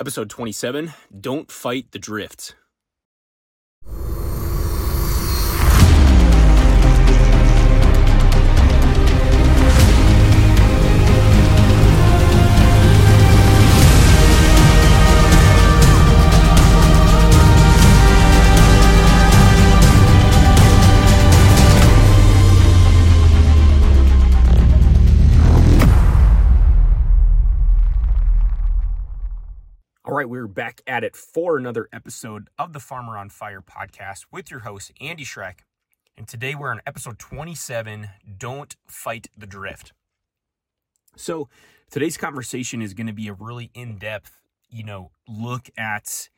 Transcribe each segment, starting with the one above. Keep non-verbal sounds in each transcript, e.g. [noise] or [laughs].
Episode 27 Don't Fight the Drift. Right, we're back at it for another episode of the Farmer on Fire podcast with your host, Andy Schreck. And today we're on episode 27 Don't Fight the Drift. So, today's conversation is going to be a really in-depth, you know, look at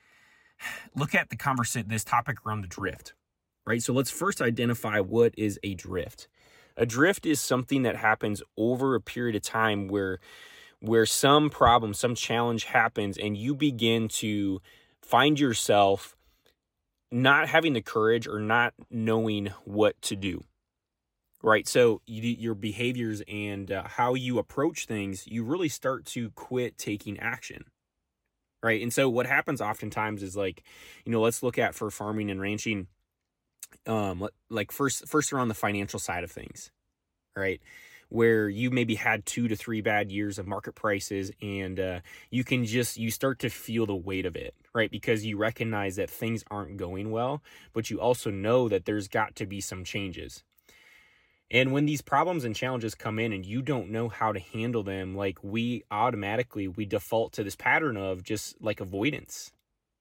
look at the conversation this topic around the drift. Right? So, let's first identify what is a drift. A drift is something that happens over a period of time where where some problem, some challenge happens, and you begin to find yourself not having the courage or not knowing what to do. Right. So, you, your behaviors and uh, how you approach things, you really start to quit taking action. Right. And so, what happens oftentimes is like, you know, let's look at for farming and ranching, um, like first, first around the financial side of things. Right where you maybe had two to three bad years of market prices and uh, you can just you start to feel the weight of it right? Because you recognize that things aren't going well but you also know that there's got to be some changes. And when these problems and challenges come in and you don't know how to handle them like we automatically we default to this pattern of just like avoidance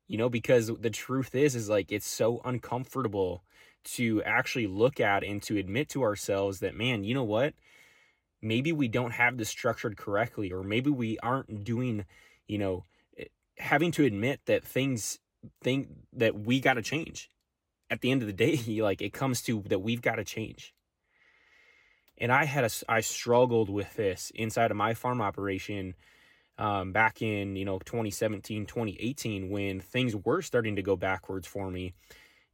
you know because the truth is is like it's so uncomfortable to actually look at and to admit to ourselves that man you know what maybe we don't have this structured correctly or maybe we aren't doing you know eh, having to admit that things think that we got to change. At the end of the day [laughs] like it comes to that we've got to change. And i had a i struggled with this inside of my farm operation um, back in you know 2017 2018 when things were starting to go backwards for me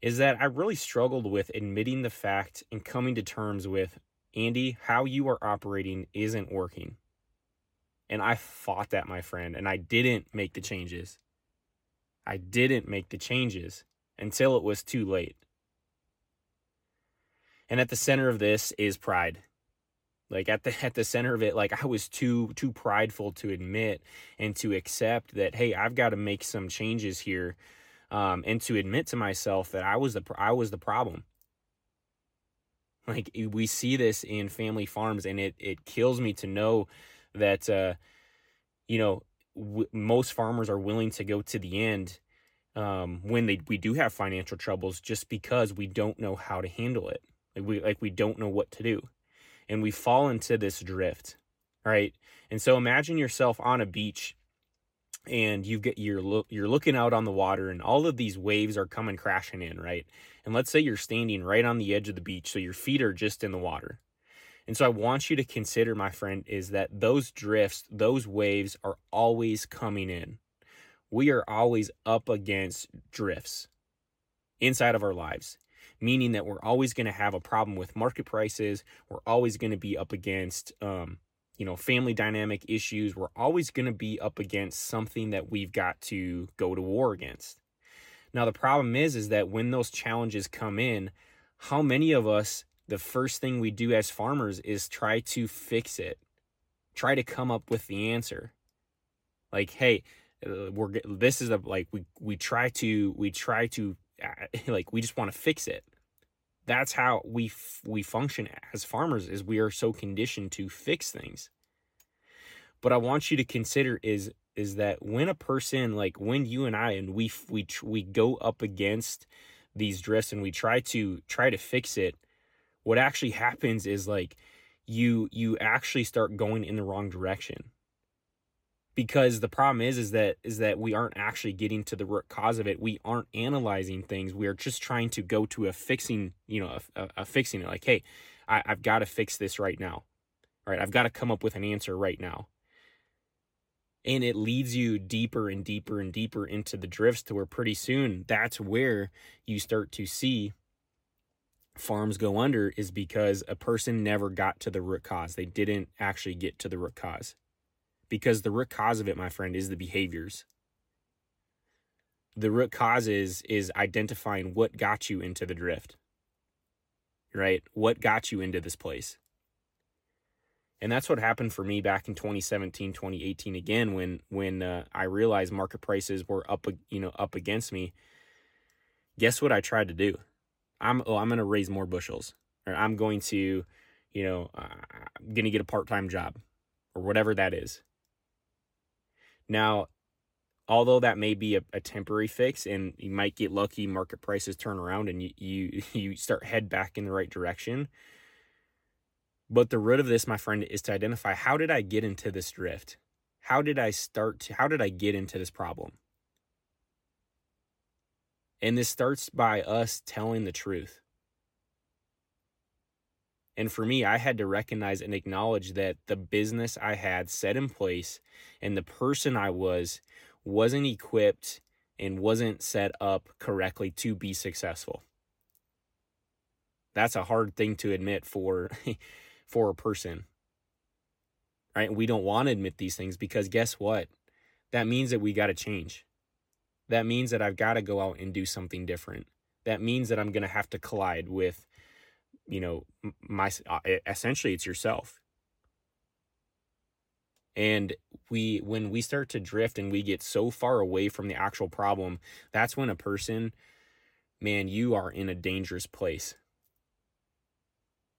is that i really struggled with admitting the fact and coming to terms with Andy, how you are operating isn't working. And I fought that, my friend, and I didn't make the changes. I didn't make the changes until it was too late. And at the center of this is pride. Like at the at the center of it, like I was too too prideful to admit and to accept that hey, I've got to make some changes here, um, and to admit to myself that I was the I was the problem. Like we see this in family farms, and it it kills me to know that uh, you know w- most farmers are willing to go to the end um, when they we do have financial troubles, just because we don't know how to handle it. Like we like we don't know what to do, and we fall into this drift, right? And so imagine yourself on a beach and you get you're you're looking out on the water and all of these waves are coming crashing in right? And let's say you're standing right on the edge of the beach so your feet are just in the water. And so i want you to consider my friend is that those drifts those waves are always coming in. We are always up against drifts inside of our lives meaning that we're always going to have a problem with market prices. We're always going to be up against um, you know, family dynamic issues, we're always going to be up against something that we've got to go to war against. Now, the problem is, is that when those challenges come in, how many of us, the first thing we do as farmers is try to fix it, try to come up with the answer. Like, hey, uh, we're this is a like we we try to we try to [laughs] like we just want to fix it that's how we f- we function as farmers is we are so conditioned to fix things. But i want you to consider is is that when a person like when you and i and we we we go up against these drifts and we try to try to fix it what actually happens is like you you actually start going in the wrong direction because the problem is is that is that we aren't actually getting to the root cause of it. We aren't analyzing things. We are just trying to go to a fixing you know a, a, a fixing it. Like hey I, i've got to fix this right now. All right i've got to come up with an answer right now. And it leads you deeper and deeper and deeper into the drifts to where pretty soon that's where you start to see farms go under is because a person never got to the root cause. They didn't actually get to the root cause because the root cause of it, my friend, is the behaviors. the root cause is is identifying what got you into the drift right? What got you into this place. And that's what happened for me back in 2017 2018 again when when uh, i realized market prices were up you know up against me. Guess what i tried to do? I'm oh i'm going to raise more bushels or i'm going to you know uh, i'm going to get a part-time job or whatever that is now although that may be a, a, temporary fix and you might get lucky market prices turn around and you, you [laughs] you start head back in the right direction. But the root of this my friend is to identify how did i get into this drift? How did i start to, how did i get into this problem? And this starts by us telling the truth and for me, I had to recognize and acknowledge that the business I had set in place and the person I was wasn't equipped and wasn't set up correctly to be successful. That's a hard thing to admit for [laughs] for a person. Right? We don't want to admit these things because guess what? That means that we got to change. That means that I've got to go out and do something different. That means that I'm going to have to collide with you know my uh, essentially it's yourself and we when we start to drift and we get so far away from the actual problem, that's when a person, man, you are in a dangerous place.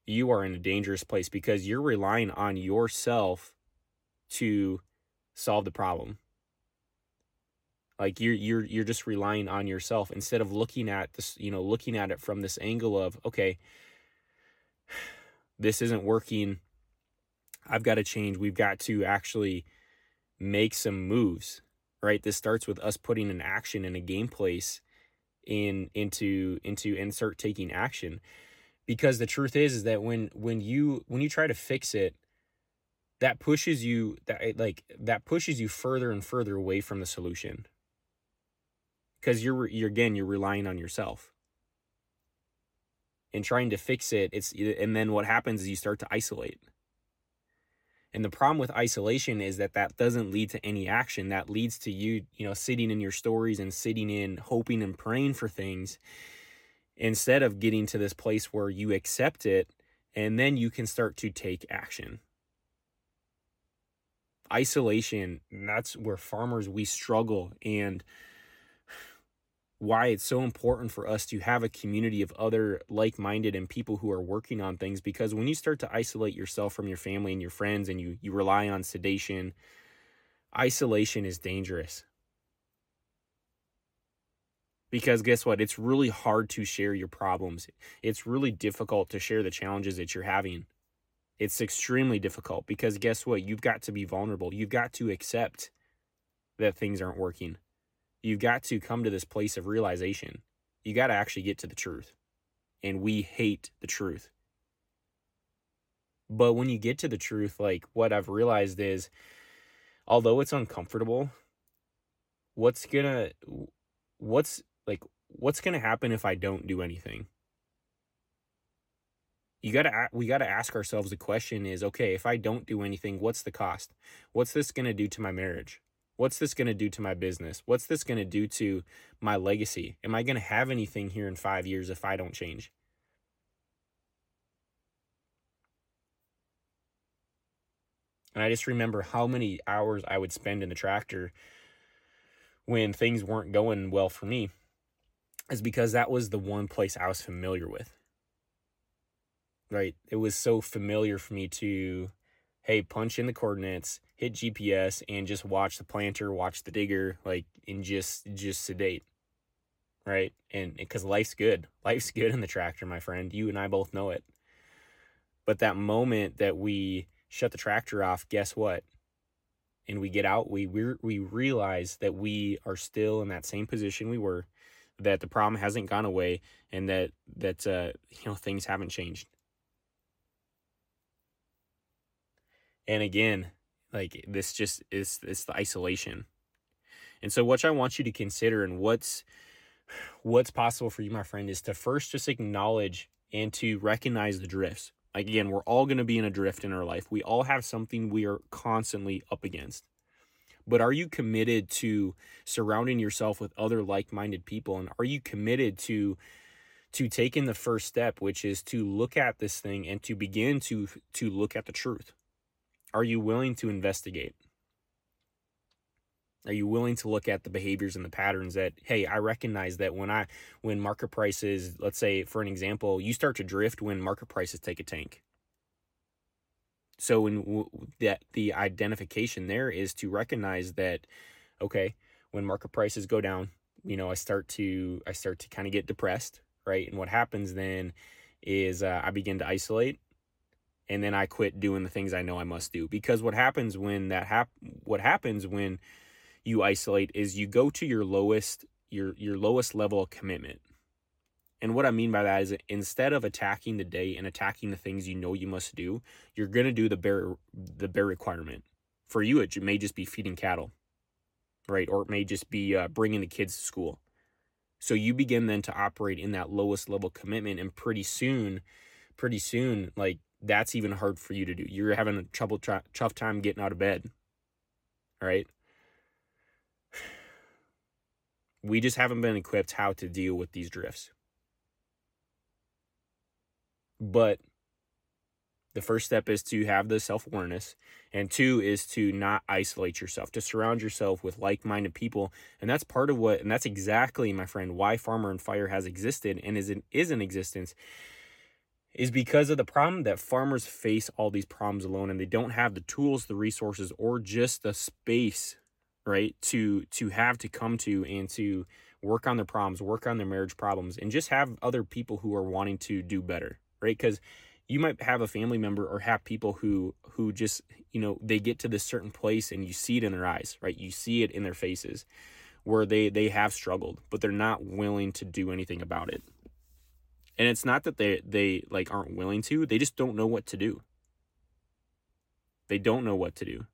You are in a dangerous place because you're relying on yourself to solve the problem. Like you're you're you're just relying on yourself instead of looking at this, you know, looking at it from this angle of, okay, this isn't working I've got to change. We've got to actually make some moves, right? This starts with us putting an action in a game place in into into insert taking action. Because the truth is is that when when you when you try to fix it, that pushes you that like that pushes you further and further away from the solution. Because you're you're again you're relying on yourself and trying to fix it it's and then what happens is you start to isolate and the problem with isolation is that that doesn't lead to any action. That leads to you, you know, sitting in your stories and sitting in hoping and praying for things instead of getting to this place where you accept it and then you can start to take action. Isolation, that's where farmers we struggle and why it's so important for us to have a community of other like-minded and people who are working on things because when you start to isolate yourself from your family and your friends and you you rely on sedation isolation is dangerous. Because guess what? It's really hard to share your problems. It's really difficult to share the challenges that you're having. It's extremely difficult because guess what? You've got to be vulnerable. You've got to accept that things aren't working You've got to come to this place of realization. You got to actually get to the truth. And we hate the truth. But when you get to the truth, like what I've realized is, although it's uncomfortable, what's gonna, what's like, what's gonna happen if I don't do anything? You gotta, we gotta ask ourselves the question is, okay, if I don't do anything, what's the cost? What's this gonna do to my marriage? What's this going to do to my business? What's this going to do to my legacy? Am I going to have anything here in five years if I don't change? And I just remember how many hours I would spend in the tractor when things weren't going well for me, is because that was the one place I was familiar with. Right? It was so familiar for me to hey, punch in the coordinates, hit GPS, and just watch the planter, watch the digger, like, and just just sedate, right? And because life's good, [laughs] life's good in the tractor, my friend. You and I both know it. But that moment that we shut the tractor off, guess what? And we get out, we we we realize that we are still in that same position we were, that the problem hasn't gone away, and that that uh, you know things haven't changed And again, like this just is it's the isolation. And so what I want you to consider and what's what's possible for you, my friend, is to first just acknowledge and to recognize the drifts. Like again, we're all going to be in a drift in our life. We all have something we are constantly up against. but are you committed to surrounding yourself with other like-minded people and are you committed to to taking the first step which is to look at this thing and to begin to to look at the truth are you willing to investigate are you willing to look at the behaviors and the patterns that, hey, I recognize that when I when market prices, let's say for an example, you start to drift when market prices take a tank. So when w- that the identification there is to recognize that, okay, when market prices go down, you know, I start to I start to kind of get depressed, right? And what happens then is uh, I begin to isolate and then I quit doing the things I know I must do because what happens when that hap- what happens when you isolate is you go to your lowest your your lowest level of commitment. And what I mean by that is instead of attacking the day and attacking the things you know you must do, you're going to do the bare the bare requirement. For you it may just be feeding cattle. Right? Or it may just be uh, bringing the kids to school. So you begin then to operate in that lowest level commitment and pretty soon pretty soon like that's even hard for you to do. You're having a trouble tough time getting out of bed. All right? [sighs] We just haven't been equipped how to deal with these drifts. But the first step is to have the self awareness, and two is to not isolate yourself, to surround yourself with like minded people. And that's part of what, and that's exactly, my friend, why Farmer on Fire has existed and is in, is in existence, is because of the problem that farmers face all these problems alone and they don't have the tools, the resources, or just the space right to to have to come to and to work on their problems work on their marriage problems and just have other people who are wanting to do better right? Because you might have a family member or have people who who just you know they get to this certain place and you see it in their eyes right? You see it in their faces where they they have struggled but they're not willing to do anything about it and it's not that they they like aren't willing to they just don't know what to do they don't know what to do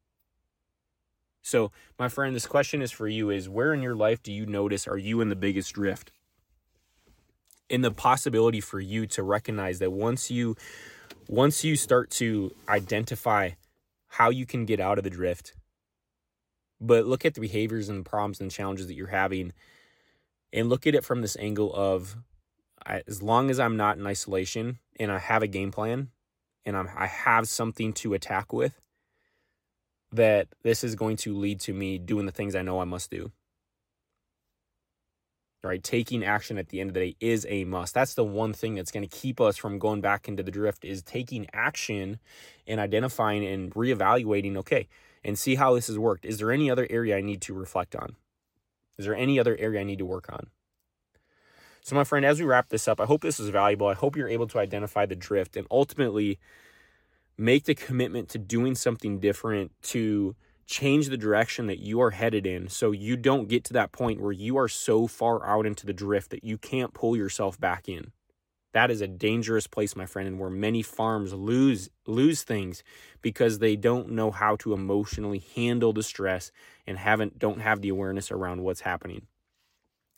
so, my friend, this question is for you is where in your life do you notice are you in the biggest drift? In the possibility for you to recognize that once you once you start to identify how you can get out of the drift, but look at the behaviors and the problems and challenges that you're having and look at it from this angle of as long as I'm not in isolation and I have a game plan and I'm, I have something to attack with, that this is going to lead to me doing the things I know I must do. Right? Taking action at the end of the day is a must. That's the one thing that's going to keep us from going back into the drift is taking action and identifying and reevaluating, okay, and see how this has worked. Is there any other area I need to reflect on? Is there any other area I need to work on? So, my friend, as we wrap this up, I hope this is valuable. I hope you're able to identify the drift and ultimately make the commitment to doing something different to change the direction that you are headed in so you don't get to that point where you are so far out into the drift that you can't pull yourself back in. That is a dangerous place, my friend, and where many farms lose lose things because they don't know how to emotionally handle the stress and haven't don't have the awareness around what's happening.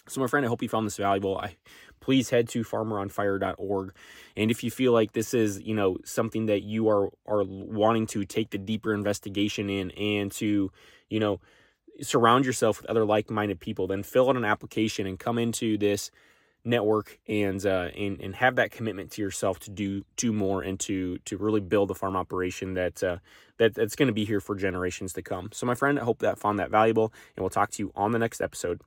So, my friend, I hope you found this valuable. I please head to farmeronfire.org. And if you feel like this is, you know, something that you are are wanting to take the deeper investigation in and to, you know, surround yourself with other like-minded people, then fill out an application and come into this network and uh, and and have that commitment to yourself to do do more and to to really build a farm operation that uh, that that's going to be here for generations to come. So, my friend, I hope that found that valuable, and we'll talk to you on the next episode.